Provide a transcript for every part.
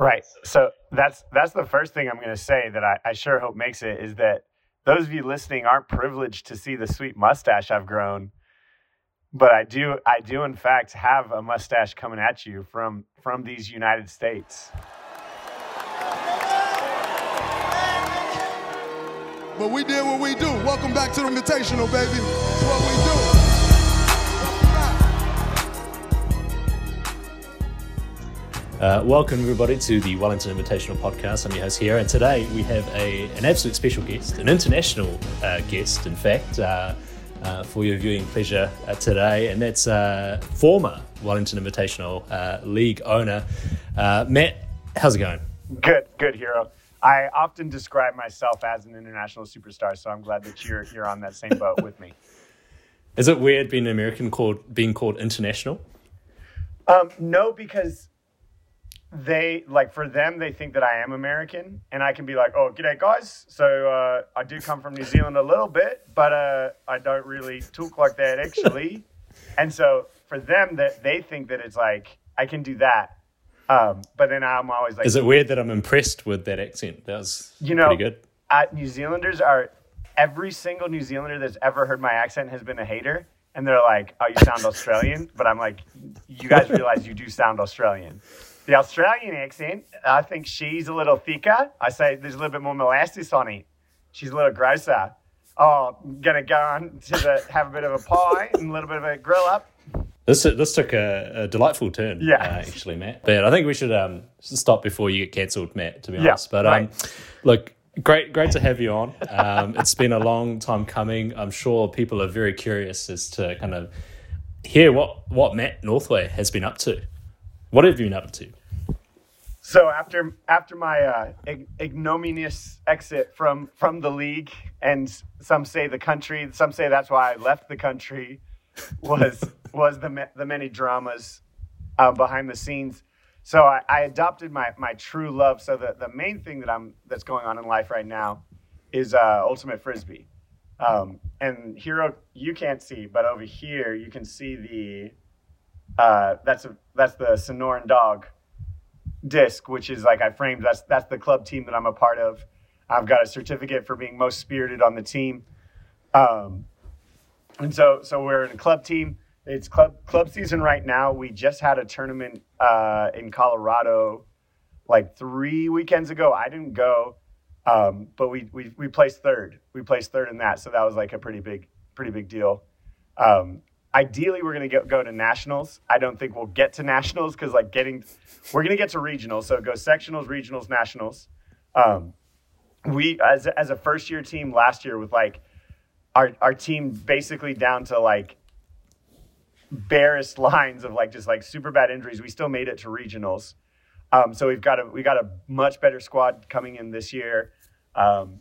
Right. So that's that's the first thing I'm going to say that I, I sure hope makes it is that those of you listening aren't privileged to see the sweet mustache I've grown, but I do I do in fact have a mustache coming at you from from these United States. But we did what we do. Welcome back to the Invitational, baby. Uh, welcome everybody to the Wellington Invitational Podcast. I'm your host here, and today we have a an absolute special guest, an international uh, guest, in fact, uh, uh for your viewing pleasure uh, today, and that's uh, former Wellington Invitational League owner Matt. How's it going? Good, good, hero. I often describe myself as an international superstar, so I'm glad that you're you're on that same boat with me. Is it weird being an American called being called international? Um, no, because they like for them they think that I am American and I can be like, oh, g'day guys. So uh, I do come from New Zealand a little bit, but uh, I don't really talk like that actually. and so for them that they think that it's like I can do that. Um, but then I'm always like, is it weird that I'm impressed with that accent? That was you know pretty good. At New Zealanders are every single New Zealander that's ever heard my accent has been a hater. And they're like, "Oh, you sound Australian," but I'm like, "You guys realize you do sound Australian." The Australian accent, I think she's a little thicker. I say there's a little bit more molasses on it. She's a little grosser. Oh, I'm gonna go on to the have a bit of a pie and a little bit of a grill up. This this took a, a delightful turn, yeah. Uh, actually, Matt. But I think we should um, stop before you get cancelled, Matt. To be honest, but um, right. look, great great to have you on. Um, it's been a long time coming. I'm sure people are very curious as to kind of hear what what Matt Northway has been up to. What have you been up to? So after after my uh, ignominious exit from from the league, and some say the country, some say that's why I left the country, was was the the many dramas uh, behind the scenes. So I, I, adopted my my true love. So the the main thing that I'm that's going on in life right now is uh, ultimate frisbee. Um, and hero you can't see, but over here you can see the uh, that's a that's the Sonoran dog disc, which is like I framed. That's that's the club team that I'm a part of. I've got a certificate for being most spirited on the team. Um, and so so we're in a club team. It's club club season right now. We just had a tournament uh, in Colorado like three weekends ago. I didn't go, um, but we, we we placed third. We placed third in that, so that was like a pretty big pretty big deal. Um, ideally we're going to go to nationals. I don't think we'll get to nationals because like getting we're going to get to regionals so it goes sectionals regionals nationals. Um, we as, as a first year team last year with like our, our team basically down to like barest lines of like just like super bad injuries we still made it to regionals. Um, so we've got a we got a much better squad coming in this year. Um,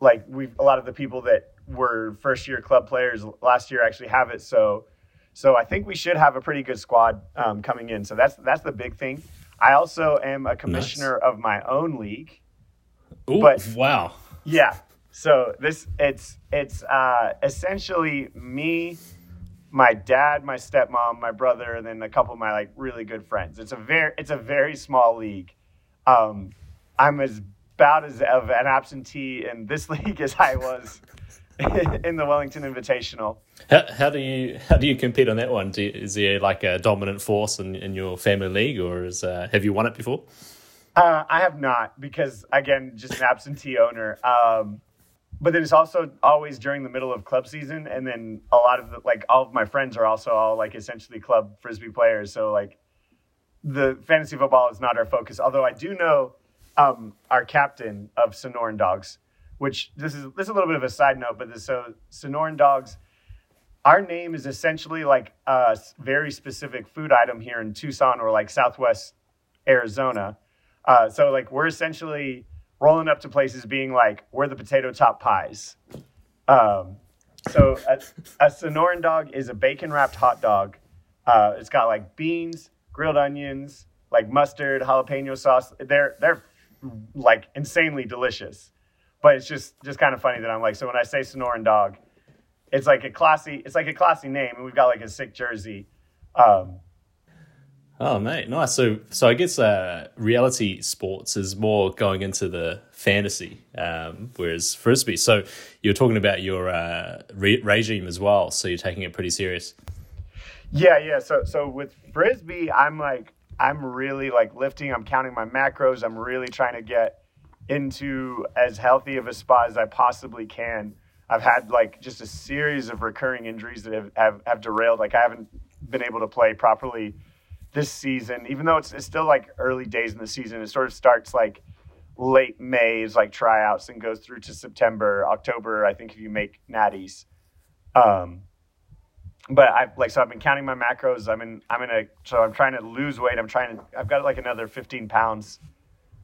like we've a lot of the people that were first year club players last year actually have it. So, so I think we should have a pretty good squad um, coming in. So that's that's the big thing. I also am a commissioner nice. of my own league. Ooh, but wow. Yeah. So this it's it's uh, essentially me, my dad, my stepmom, my brother, and then a couple of my like really good friends. It's a very it's a very small league. Um, I'm as about as of an absentee in this league as I was in the Wellington Invitational. How, how, do you how do you compete on that one? You, is there like a dominant force in, in your family league, or is uh, have you won it before? Uh, I have not because again, just an absentee owner. Um, but then it's also always during the middle of club season, and then a lot of the, like all of my friends are also all like essentially club frisbee players. So like the fantasy football is not our focus. Although I do know um, our captain of Sonoran Dogs which this is this is a little bit of a side note, but this, so Sonoran dogs, our name is essentially like a very specific food item here in Tucson or like Southwest Arizona. Uh, so like we're essentially rolling up to places being like we're the potato top pies. Um, so a, a Sonoran dog is a bacon wrapped hot dog. Uh, it's got like beans, grilled onions, like mustard, jalapeno sauce. They're they're like insanely delicious. But it's just just kind of funny that I'm like, so when I say Sonoran dog, it's like a classy, it's like a classy name, and we've got like a sick jersey. Um, Oh, mate, nice. So, so I guess uh, reality sports is more going into the fantasy, um, whereas frisbee. So, you're talking about your uh, re- regime as well. So, you're taking it pretty serious. Yeah, yeah. So, so with frisbee, I'm like, I'm really like lifting. I'm counting my macros. I'm really trying to get into as healthy of a spot as I possibly can. I've had like just a series of recurring injuries that have, have, have derailed. Like I haven't been able to play properly this season, even though it's, it's still like early days in the season. It sort of starts like late May is like tryouts and goes through to September, October. I think if you make natties. Um, but I like so I've been counting my macros. I'm in I'm in a so I'm trying to lose weight. I'm trying to I've got like another 15 pounds,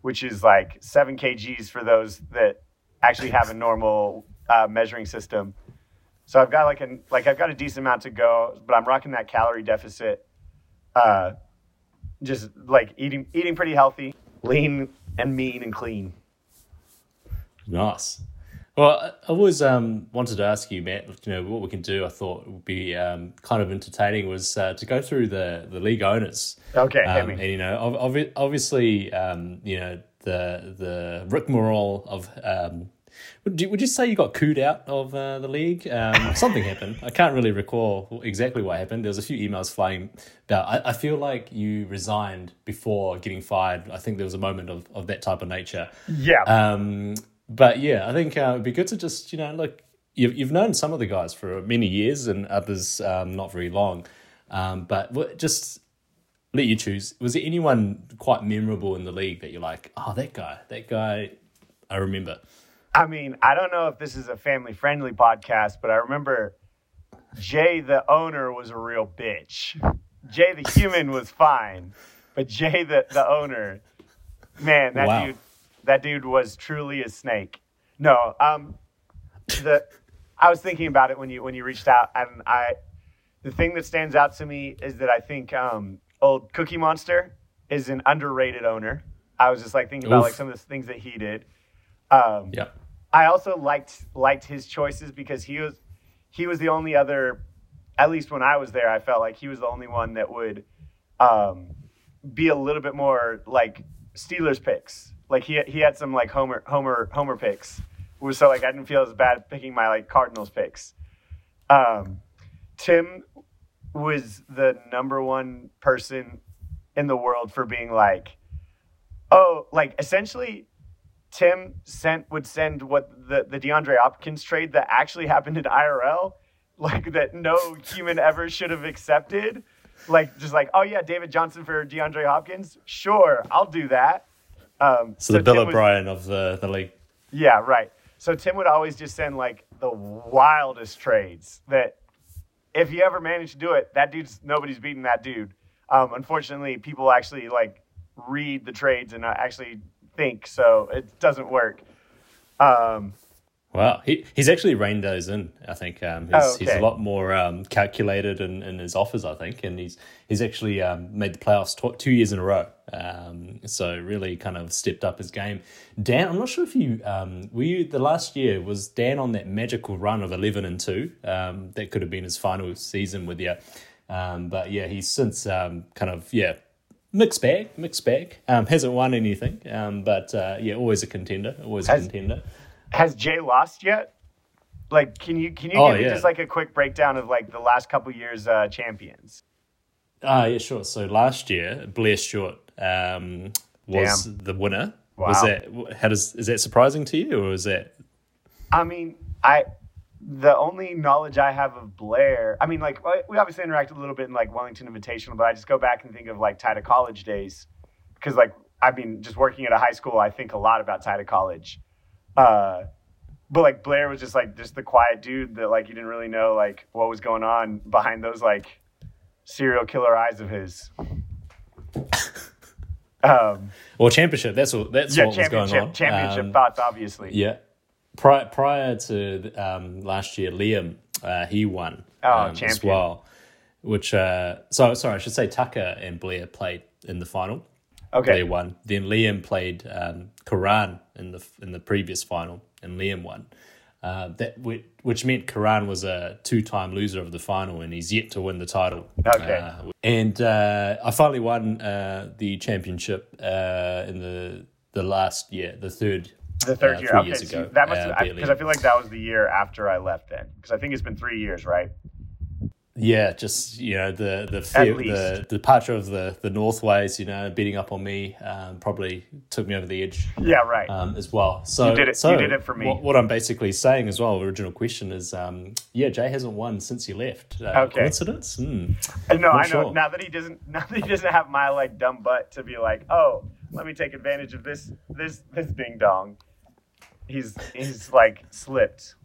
which is like seven kgs for those that actually have a normal uh, measuring system. So I've got like a like I've got a decent amount to go, but I'm rocking that calorie deficit. Uh, just like eating eating pretty healthy, lean and mean and clean. Nice. Well, I always um, wanted to ask you, Matt. You know what we can do. I thought would be um, kind of entertaining was uh, to go through the, the league owners. Okay, um, and you know, ob- obviously, um, you know the the rigmarole of. Um, would you, would you say you got cooed out of uh, the league? Um, something happened. I can't really recall exactly what happened. There was a few emails flying about. I, I feel like you resigned before getting fired. I think there was a moment of, of that type of nature. Yeah. But yeah, I think uh, it'd be good to just you know look. You've you've known some of the guys for many years and others um, not very long, um, but just let you choose. Was there anyone quite memorable in the league that you're like, oh, that guy, that guy, I remember. I mean, I don't know if this is a family friendly podcast, but I remember Jay, the owner, was a real bitch. Jay, the human, was fine, but Jay, the, the owner, man, that wow. dude that dude was truly a snake. No, um, the I was thinking about it when you when you reached out, and I the thing that stands out to me is that I think um, old Cookie Monster is an underrated owner. I was just like thinking about like some of the things that he did. Um, yeah. I also liked liked his choices because he was he was the only other, at least when I was there, I felt like he was the only one that would um, be a little bit more like Steelers picks. Like he he had some like Homer Homer Homer picks, so like I didn't feel as bad picking my like Cardinals picks. Um, Tim was the number one person in the world for being like, oh, like essentially, Tim sent would send what the the DeAndre Hopkins trade that actually happened in IRL, like that no human ever should have accepted. Like just like, oh yeah, David Johnson for DeAndre Hopkins, sure, I'll do that. Um, so, so, the Bill O'Brien of the, the league. Yeah, right. So Tim would always just send like the wildest trades that if you ever manage to do it, that dude's nobody's beating that dude. Um, unfortunately, people actually like read the trades and actually think, so it doesn't work. Um, Wow, he he's actually reined those in. I think um, he's, oh, okay. he's a lot more um, calculated in, in his offers. I think, and he's he's actually um, made the playoffs tw- two years in a row. Um, so really, kind of stepped up his game. Dan, I'm not sure if you um, were you the last year was Dan on that magical run of eleven and two. Um, that could have been his final season with you. but yeah, he's since kind of yeah mixed bag, mixed bag. hasn't won anything, but uh, yeah, always a contender, always a Has, contender has Jay lost yet? Like, can you can you oh, give yeah. me just like a quick breakdown of like the last couple years uh, champions? Ah, uh, yeah, sure. So last year, Blair Stewart um, was Damn. the winner. Wow. Was that how does is that surprising to you, or is that? I mean, I the only knowledge I have of Blair, I mean, like we obviously interacted a little bit in like Wellington Invitational, but I just go back and think of like Taita College days because like I mean, just working at a high school, I think a lot about Taita College. Uh, but like Blair was just like just the quiet dude that like you didn't really know like what was going on behind those like serial killer eyes of his. um, well, championship. That's all. that's yeah, what was going on. Championship um, thoughts, obviously. Yeah. Prior prior to um, last year, Liam uh, he won oh, um, as well. Which uh, so sorry, I should say Tucker and Blair played in the final. Okay. Blair won. Then Liam played um, Karan in the in the previous final, and Liam won. Uh, that which, which meant Karan was a two-time loser of the final, and he's yet to win the title. Okay. Uh, and uh, I finally won uh, the championship uh, in the the last year, the third. The third uh, year. three Okay, so ago, that must uh, because. I feel like that was the year after I left then. Because I think it's been three years, right? Yeah, just you know the the fear, the departure of the the Northways, you know, beating up on me, um, probably took me over the edge. Yeah, right. um, as well. So You did it- So you did it for me. What, what I'm basically saying as well, original question is, um, yeah, Jay hasn't won since you left. Uh, Okay. Coincidence? And no, I know sure. now that he doesn't now that he doesn't have my like dumb butt to be like, oh, let me take advantage of this this this ding dong. He's he's like slipped.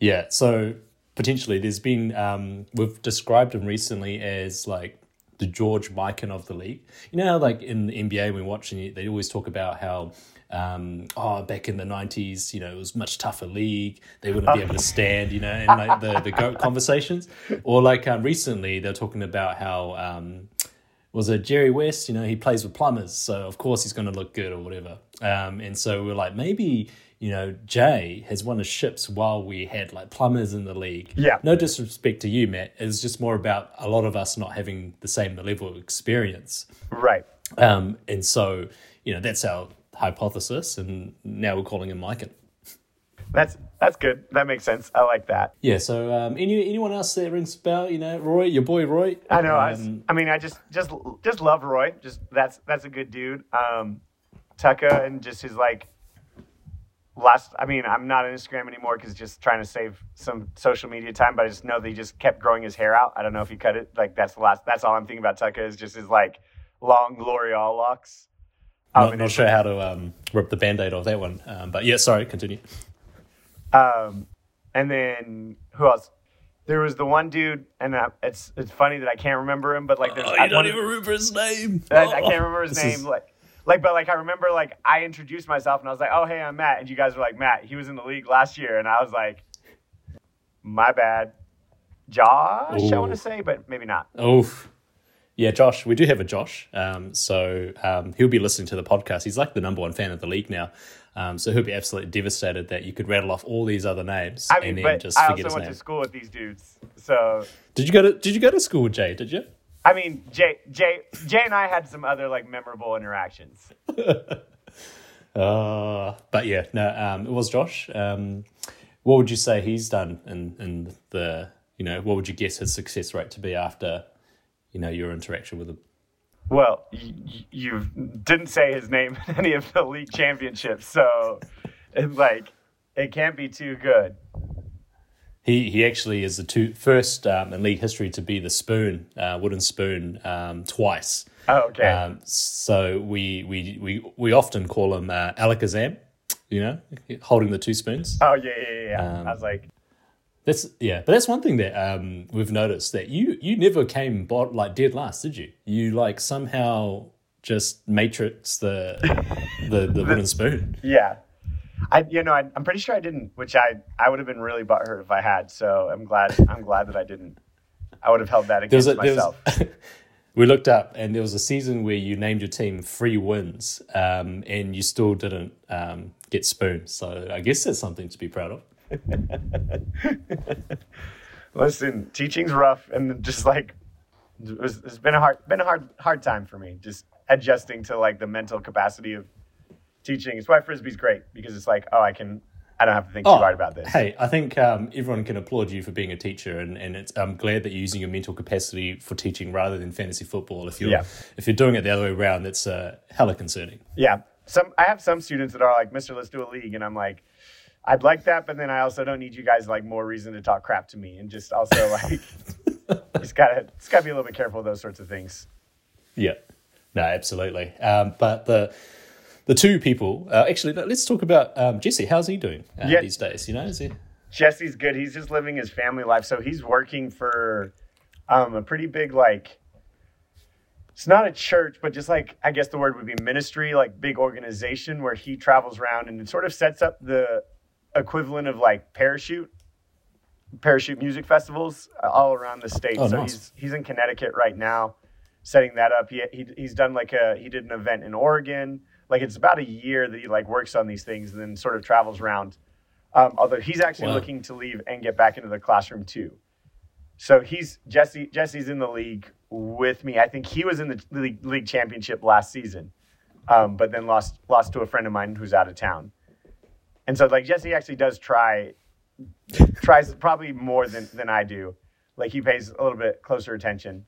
Yeah. So potentially, there's been um, we've described him recently as like the George Mikan of the league. You know, like in the NBA, when watching it, they always talk about how. Um, oh, back in the nineties, you know, it was much tougher league. They wouldn't be able to stand, you know, and like the the goat conversations. Or like um, recently, they're talking about how um, was it Jerry West? You know, he plays with plumbers, so of course he's going to look good or whatever. Um, and so we're like, maybe you know, Jay has won his ships while we had like plumbers in the league. Yeah. No disrespect to you, Matt. It's just more about a lot of us not having the same level of experience. Right. Um, and so you know, that's our hypothesis, and now we're calling him Mike. That's that's good. That makes sense. I like that. Yeah. So um, any anyone else that rings a bell? You know, Roy, your boy Roy. I know. I, was, Um, I mean, I just just just love Roy. Just that's that's a good dude. Um, Tucka and just his like last. I mean, I'm not on Instagram anymore because just trying to save some social media time. But I just know that he just kept growing his hair out. I don't know if he cut it. Like that's the last. That's all I'm thinking about tucker is just his like long L'Oreal locks. Um, not, not sure how to um, rip the band-aid off that one. Um, but yeah, sorry, continue. Um, and then who else? There was the one dude, and uh, it's it's funny that I can't remember him, but like there's Oh, I- don't even remember his name. I, I Oh, can't remember his this name. is- Like, like, but like I remember, like I introduced myself and I was like, "Oh, hey, I'm Matt," and you guys were like, "Matt, he was in the league last year," and I was like, "My bad, Josh." I want to say, but maybe not. Oof. yeah, Josh. We do have a Josh. Um, so um, he'll be listening to the podcast. He's like the number one fan of the league now. Um, so he'll be absolutely devastated that you could rattle off all these other names I and mean, then but just I forget also his went name. to school with these dudes, so Did you go to Did you go to school with Jay? Did you? I mean, Jay, Jay, Jay, and I had some other like memorable interactions. Uh, but yeah, no, um, it was Josh. Um, what would you say he's done in, in the, you know, what would you guess his success rate to be after, you know, your interaction with him? Well, y- y- you didn't say his name in any of the league championships, so it's like it can't be too good. He he actually is the two, first um, in league history to be the spoon, uh, wooden spoon, um, twice. Oh, okay. Um, so we, we, we, we often call him uh, Alakazam, you know, holding the two spoons. oh yeah, yeah, yeah. um, I was like, That's yeah, but that's one thing that um, we've noticed that you you never came bot like dead last, did you? You like somehow just matrix the the the wooden spoon. yeah. I, you know, I, I'm pretty sure I didn't, which I, I would have been really butthurt if I had. So I'm glad, I'm glad that I didn't. I would have held that against a, myself. was, we looked up, and there was a season where you named your team three wins, um, and you still didn't um, get spoon. So I guess that's something to be proud of. Listen, teaching's rough, and just like it was, it's been a hard, been a hard, hard time for me, just adjusting to like the mental capacity of teaching. It's why frisbee's great because it's like, oh, I can, I don't have to think too hard about this. Oh, Hey, I think um, everyone can applaud you for being a teacher, and, and it's, I'm glad that you're using your mental capacity for teaching rather than fantasy football. If you're Yeah. if you're doing it the other way around, that's uh, hella concerning. Yeah. Some I have some students that are like, Mister, let's do a league, and I'm like, I'd like that, but then I also don't need you guys like more reason to talk crap to me, and just also like, just gotta, just gotta be a little bit careful of those sorts of things. Yeah, no, absolutely. Um, but the the two people, uh, actually, let's talk about um, Jesse. How's he doing uh, Yeah. these days? You know, is he? Jesse's good. He's just living his family life, so he's working for um, a pretty big like. It's not a church, but just like I guess the word would be ministry, like big organization where he travels around and it sort of sets up the equivalent of like parachute parachute music festivals uh, all around the state. Oh, so nice. he's he's in Connecticut right now, setting that up. He, he he's done like a he did an event in Oregon. Like it's about a year that he like works on these things and then sort of travels around Um, although he's actually Wow. looking to leave and get back into the classroom too. So he's Jesse. Jesse's in the league with me. I think he was in the league, league championship last season, um, but then lost lost to a friend of mine who's out of town. And so like Jesse actually does try tries probably more than than I do. Like he pays a little bit closer attention.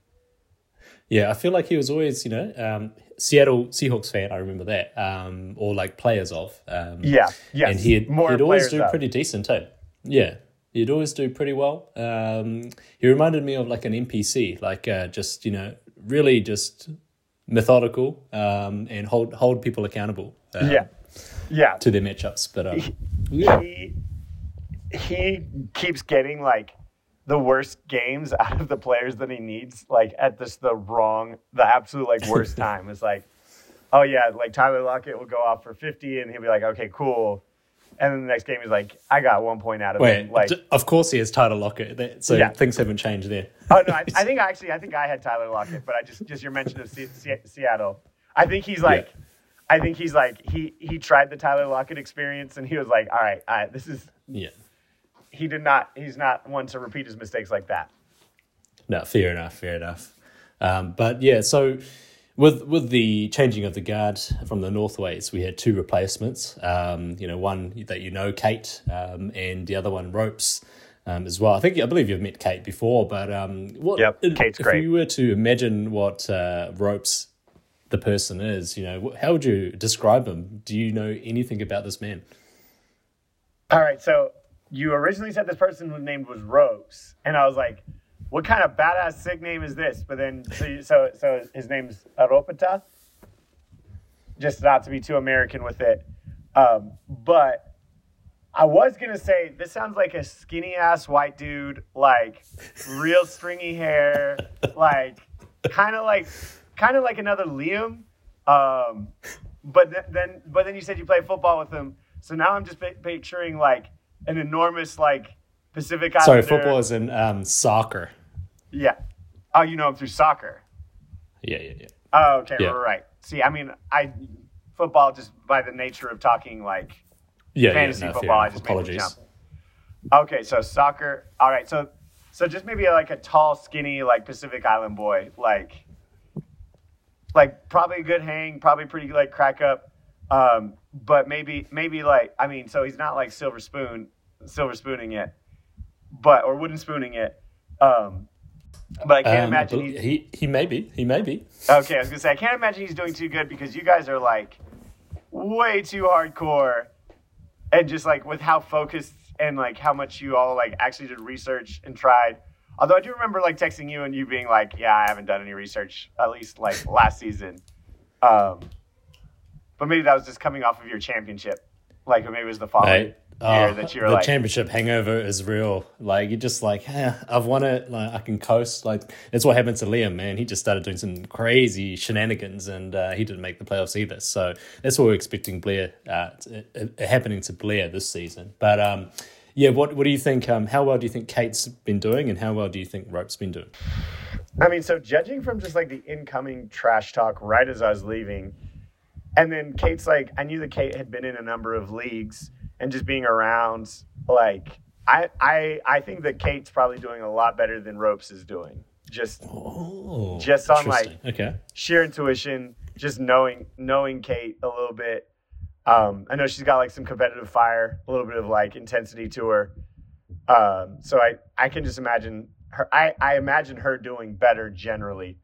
Yeah, I feel like he was always, you know, um, Seattle Seahawks fan. I remember that, um, or like players of. Um, Yeah, yes. and he'd, More he'd always do pretty decent too. Yeah, he'd always do pretty well. Um, he reminded me of like an NPC, like uh, just you know, really just methodical um, and hold hold people accountable. um, Yeah, yeah. to their matchups. But um, yeah, he he keeps getting like the worst games out of the players that he needs, like at this the wrong, the absolute like worst time. It's like, oh yeah, like Tyler Lockett will go off for fifty, and he'll be like, okay, cool. And then the next game he's like, I got one point out of wait, him. Like, of course he has Tyler Lockett, so Yeah. things haven't changed there. oh no, I, I think actually, I think I had Tyler Lockett, but I just just your mention of Se- Se- Seattle. I think he's like, I think he's like he he tried the Tyler Lockett experience, and he was like, all right, all right this is Yeah. He did not he's not one to repeat his mistakes like that. No, fair enough, fair enough. Um, but yeah, so with with the changing of the guard from the Northways, we had two replacements. Um, you know, one that you know, Kate, um, and the other one, Ropes, um, as well. I think I believe you've met Kate before, but um, what? Yep, if, Kate's if great. you were to imagine what uh, Ropes, the person is, you know, how would you describe him? Do you know anything about this man? All right, so you originally said this person whose name was Rose, and I was like, "What kind of badass sick name is this?" But then, so you, so so his name's Aropata. Just not to be too American with it, um, but I was gonna say this sounds like a skinny ass white dude, like real stringy hair, like kind of like kind of like another Liam. Um, but th- then but then you said you play football with him, so now I'm just pi- picturing like an enormous like Pacific Sorry, football is in um, soccer. Yeah. Oh, you know him through soccer. Yeah, yeah, yeah. Oh, okay, Yeah. right. See, I mean, I football just by the nature of talking like Yeah, fantasy yeah, no, football. I just made the Apologies. jump. Okay, so soccer. All right, so so just maybe like a tall, skinny, like Pacific Island boy, like like probably a good hang, probably pretty like crack up, um, but maybe maybe like I mean, so he's not like silver spoon, silver spooning it, but or wooden spooning it. Um, but I can't Um, imagine he's he he may be he may be. Okay, I was gonna say I can't imagine he's doing too good because you guys are like way too hardcore, and just like with how focused and like how much you all like actually did research and tried. Although I do remember like texting you and you being like, "Yeah, I haven't done any research at least like last season," um, but maybe that was just coming off of your championship, like or maybe it was the following Mate, year oh, that you were the like, championship hangover is real. Like you're just like, eh, I've won it. Like I can coast. Like that's what happened to Liam, man. He just started doing some crazy shenanigans, and uh, he didn't make the playoffs either. So that's what we're expecting Blair uh, t- uh, happening to Blair this season. But um, yeah, what what do you think? Um, how well do you think Kate's been doing, and how well do you think Rope's been doing? I mean, so judging from just like the incoming trash talk right as I was leaving, and then Kate's like, I knew that Kate had been in a number of leagues and just being around, like, I I I think that Kate's probably doing a lot better than Ropes is doing. Just Oh, Just on, like- okay. sheer intuition, just knowing knowing Kate a little bit. Um, I know she's got like some competitive fire, a little bit of like intensity to her. Um, so I, I can just imagine her. I, I imagine her doing better generally.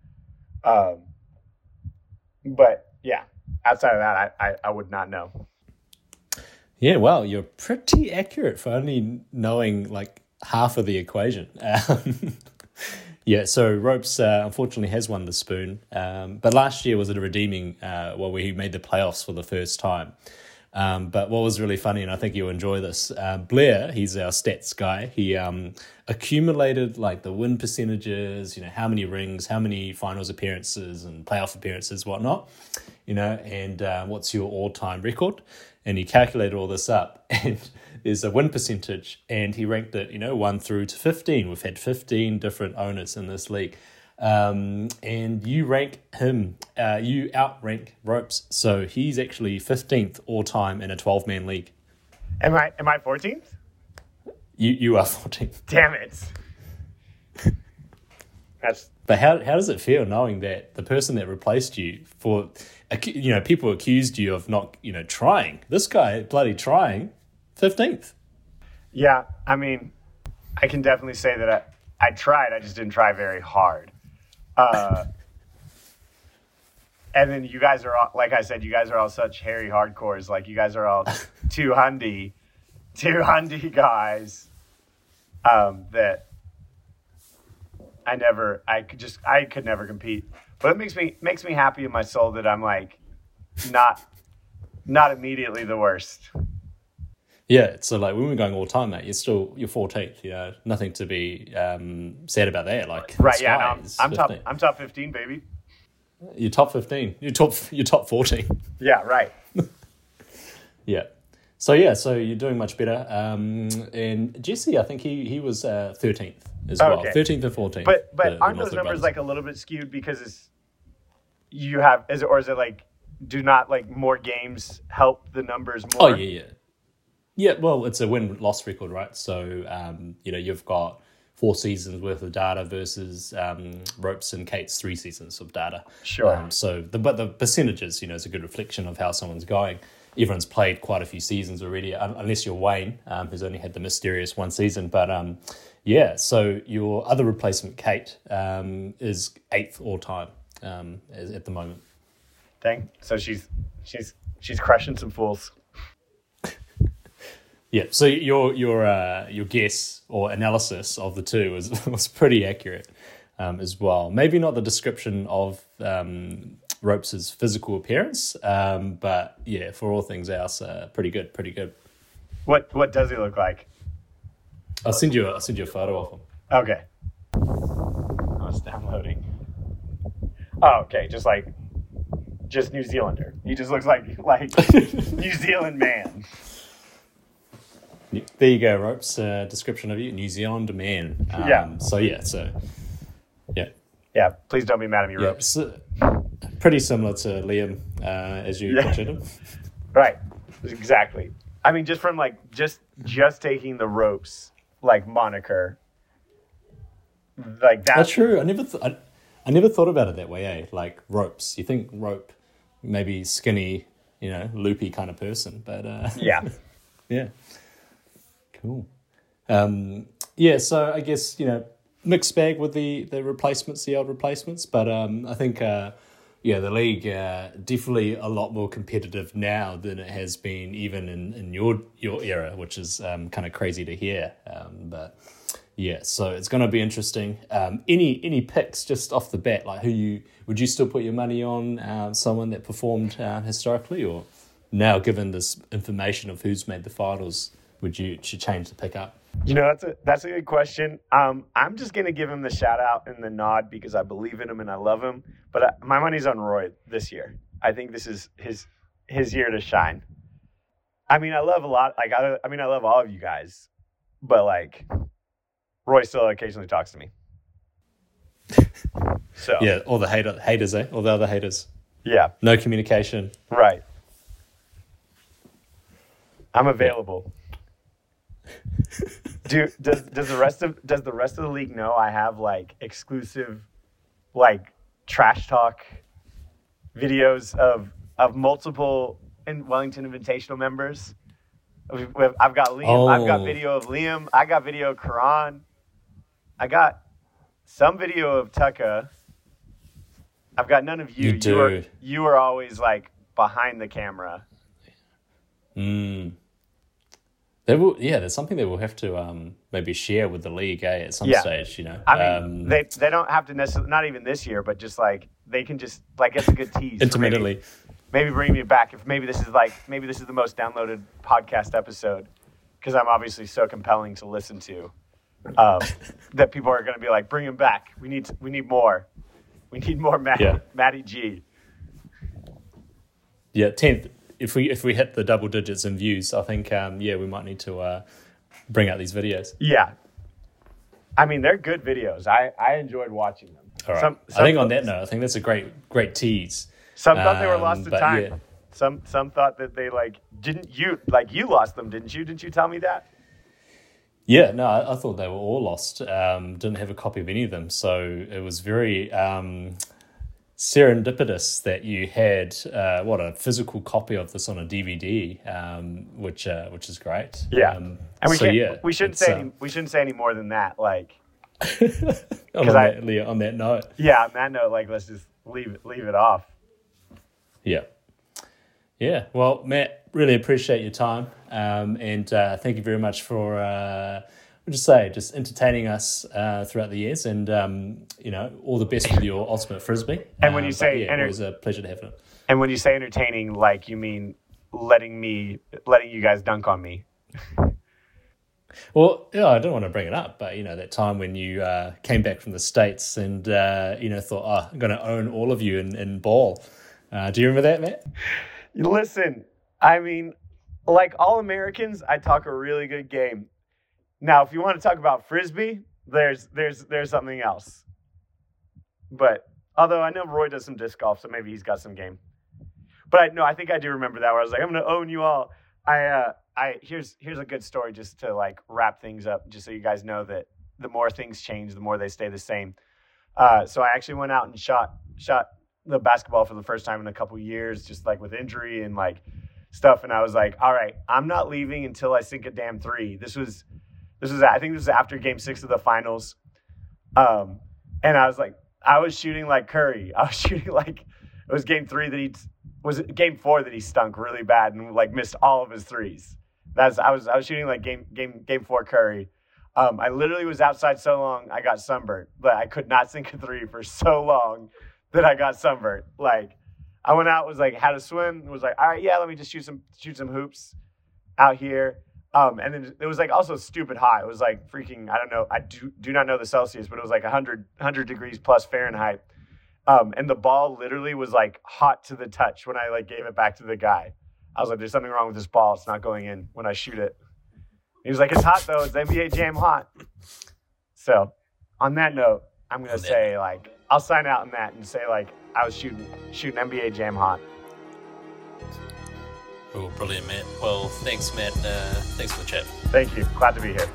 Um, but yeah, outside of that, I, I, I would not know. Yeah, well, you're pretty accurate for only knowing like half of the equation. Um, yeah, so Ropes uh, unfortunately has won the spoon, um, but last year was a redeeming, uh, well, where he made the playoffs for the first time. Um, but what was really funny, and I think you'll enjoy this, uh, Blair, he's our stats guy. He um, accumulated like the win percentages, you know, how many rings, how many finals appearances and playoff appearances, whatnot, you know, and uh, what's your all time record. And he calculated all this up, and there's a win percentage, and he ranked it, you know, one through to 15. We've had 15 different owners in this league. Um, and you rank him, uh, you outrank Ropes. So he's actually 15th all time in a 12 man league. Am I am I 14th? You you are 14th. Damn it. That's But how how does it feel knowing that the person that replaced you for, you know, people accused you of not, you know, trying. This guy bloody trying, 15th. yeah. I mean, I can definitely say that I, I tried. I just didn't try very hard. Uh, and then you guys are all, like I said, you guys are all such hairy hardcores. Like you guys are all two hundy, two hundy guys. Um, that I never, I could just, I could never compete. But it makes me makes me happy in my soul that I'm like not not immediately the worst. Yeah, so like when we're going all time, mate, you're still you're 14th. You know, nothing to be um, sad about that. Like Right? Yeah. No, I'm, I'm top. I'm top 15, baby. You're top 15. You're top. You're top 14. Yeah. Right. Yeah. So yeah, so you're doing much better. Um, and Jesse, I think he he was uh, 13th as well. 13th and 14th. But but the- the aren't those numbers like a little bit skewed because it's you have is it or is it like do not like more games help the numbers more? Oh yeah, yeah, yeah. Well, it's a win loss record, right? So um, you know you've got four seasons worth of data versus um, Ropes and Kate's three seasons of data. Sure. Um, so the but the percentages, you know, is a good reflection of how someone's going. Everyone's played quite a few seasons already, unless you're Wayne, um, who's only had the mysterious one season. But um, yeah, so your other replacement, Kate, um, is eighth all time um, at the moment. Dang. So she's she's she's crushing some fools. Yeah, so your your uh, your guess or analysis of the two was was pretty accurate um, as well. Maybe not the description of um, Ropes' physical appearance, um, but yeah, for all things else, uh, pretty good, pretty good. What what does he look like? I'll send you a, I'll send you a photo of him. Okay. Oh, it's downloading. Oh, okay. Just like just New Zealander. He just looks like like New Zealand man. There you go, Ropes. Uh, description of you, New Zealand man. Um, Yeah. So yeah, so yeah, Yeah. Please don't be mad at me, yeah. Ropes. Pretty similar to Liam uh, as you Yeah. pictured him. Right. Exactly. I mean, just from like just just taking the ropes like moniker, like that. That's true. I never, th- I, I never thought about it that way. Eh? Like ropes. You think rope, maybe skinny, you know, loopy kind of person, but uh, Yeah. yeah, cool. Um, yeah, so I guess you know, mixed bag with the the replacements, the old replacements, but um, I think. Uh, yeah, the league uh, definitely a lot more competitive now than it has been even in, in your your era, which is um, kind of crazy to hear. Um, but yeah, so it's going to be interesting. Um, any any picks just off the bat, like who you would you still put your money on? Uh, someone that performed uh, historically, or now given this information of who's made the finals, would you should change the pickup? You know, that's a that's a good question. Um, I'm just gonna give him the shout out and the nod because I believe in him and I love him. But uh, my money's on Roy this year. I think this is his his year to shine. I mean, I love a lot. Like, I, I mean, I love all of you guys, but like, Roy still occasionally talks to me. So Yeah, all the hater, haters, eh? All the other haters. yeah, No communication. right. I'm available. Do does does the rest of does the rest of the league know I have like exclusive like trash talk videos of of multiple in Wellington Invitational members? I've got Liam. I've got Oh. video of Liam. I got video of Karan. I got some video of Tucka. I've got none of you. You You, are, you are always like behind the camera. Mm. They will, yeah, there's something they will have to um, maybe share with the league, eh, at some Yeah. stage, you know. I mean, um, they they don't have to necessarily not even this year, but just like they can just like it's a good tease. intermittently. Maybe, maybe bring me back if maybe this is like maybe this is the most downloaded podcast episode because I'm obviously so compelling to listen to um, that people are going to be like, bring him back. We need we need more. We need more Matt, Yeah. Matty G. Yeah, tenth. If we if we hit the double digits in views, I think um, yeah, we might need to uh, bring out these videos. Yeah. I mean, they're good videos. I, I enjoyed watching them. All right. Some, I think on that note, I think that's a great great tease. some thought they were Um, lost to time. yeah. some some thought that they like didn't you like you lost them, didn't you? Didn't you tell me that? Yeah, no, I, I thought they were all lost. Um, didn't have a copy of any of them, so it was very um, serendipitous that you had uh, what a physical copy of this on a DVD, um, which uh, which is great. Yeah, Um, and we so yeah, we shouldn't say um, any, we shouldn't say any more than that. Like, on, 'cause I- that, on that note. yeah, on that note, like let's just leave it leave it off. Yeah. Yeah. Well, Matt, really appreciate your time. Um, and uh, thank you very much for, uh, what just say, just entertaining us uh, throughout the years. And, um, you know, all the best with your ultimate frisbee. And when you Um, say yeah, enter- it was a pleasure to have it. And when you say entertaining, like you mean letting me letting you guys dunk on me. Well, yeah, I don't want to bring it up, but you know that time when you uh, came back from the states and uh, you know thought, oh, I'm going to own all of you in, in ball. Uh, do you remember that, Matt? Listen, I mean, like all Americans, I talk a really good game. Now, if you want to talk about frisbee, there's there's there's something else. But although I know Roy does some disc golf, so maybe he's got some game. But I no, I think I do remember that where I was like, I'm gonna own you all. I uh I here's here's a good story just to like wrap things up, just so you guys know that the more things change, the more they stay the same. Uh, so I actually went out and shot shot the basketball for the first time in a couple years, just like with injury and like stuff. And I was like, all right, I'm not leaving until I sink a damn three. This was this was I think this is after game six of the finals. Um, and I was like, I was shooting like Curry. I was shooting like it was game three that he was game four that he stunk really bad and like missed all of his threes. That's I was I was shooting like game game game four Curry. Um, I literally was outside so long I got sunburned, but I could not sink a three for so long that I got sunburned. Like I went out was like had to swim was like all right yeah let me just shoot some shoot some hoops out here. Um, and then it was like also stupid hot. It was like freaking I don't know I do do not know the Celsius, but it was like 100 100 degrees plus Fahrenheit. Um, and the ball literally was like hot to the touch when I like gave it back to the guy. I was like, "There's something wrong with this ball. It's not going in when I shoot it." He was like, "It's hot though. It's NBA Jam hot." So, on that note, I'm gonna say like I'll sign out on that and say like I was shooting shooting NBA Jam hot. Oh, brilliant, Matt. Well, thanks, Matt. Uh, thanks for the chat. Thank you. Glad to be here.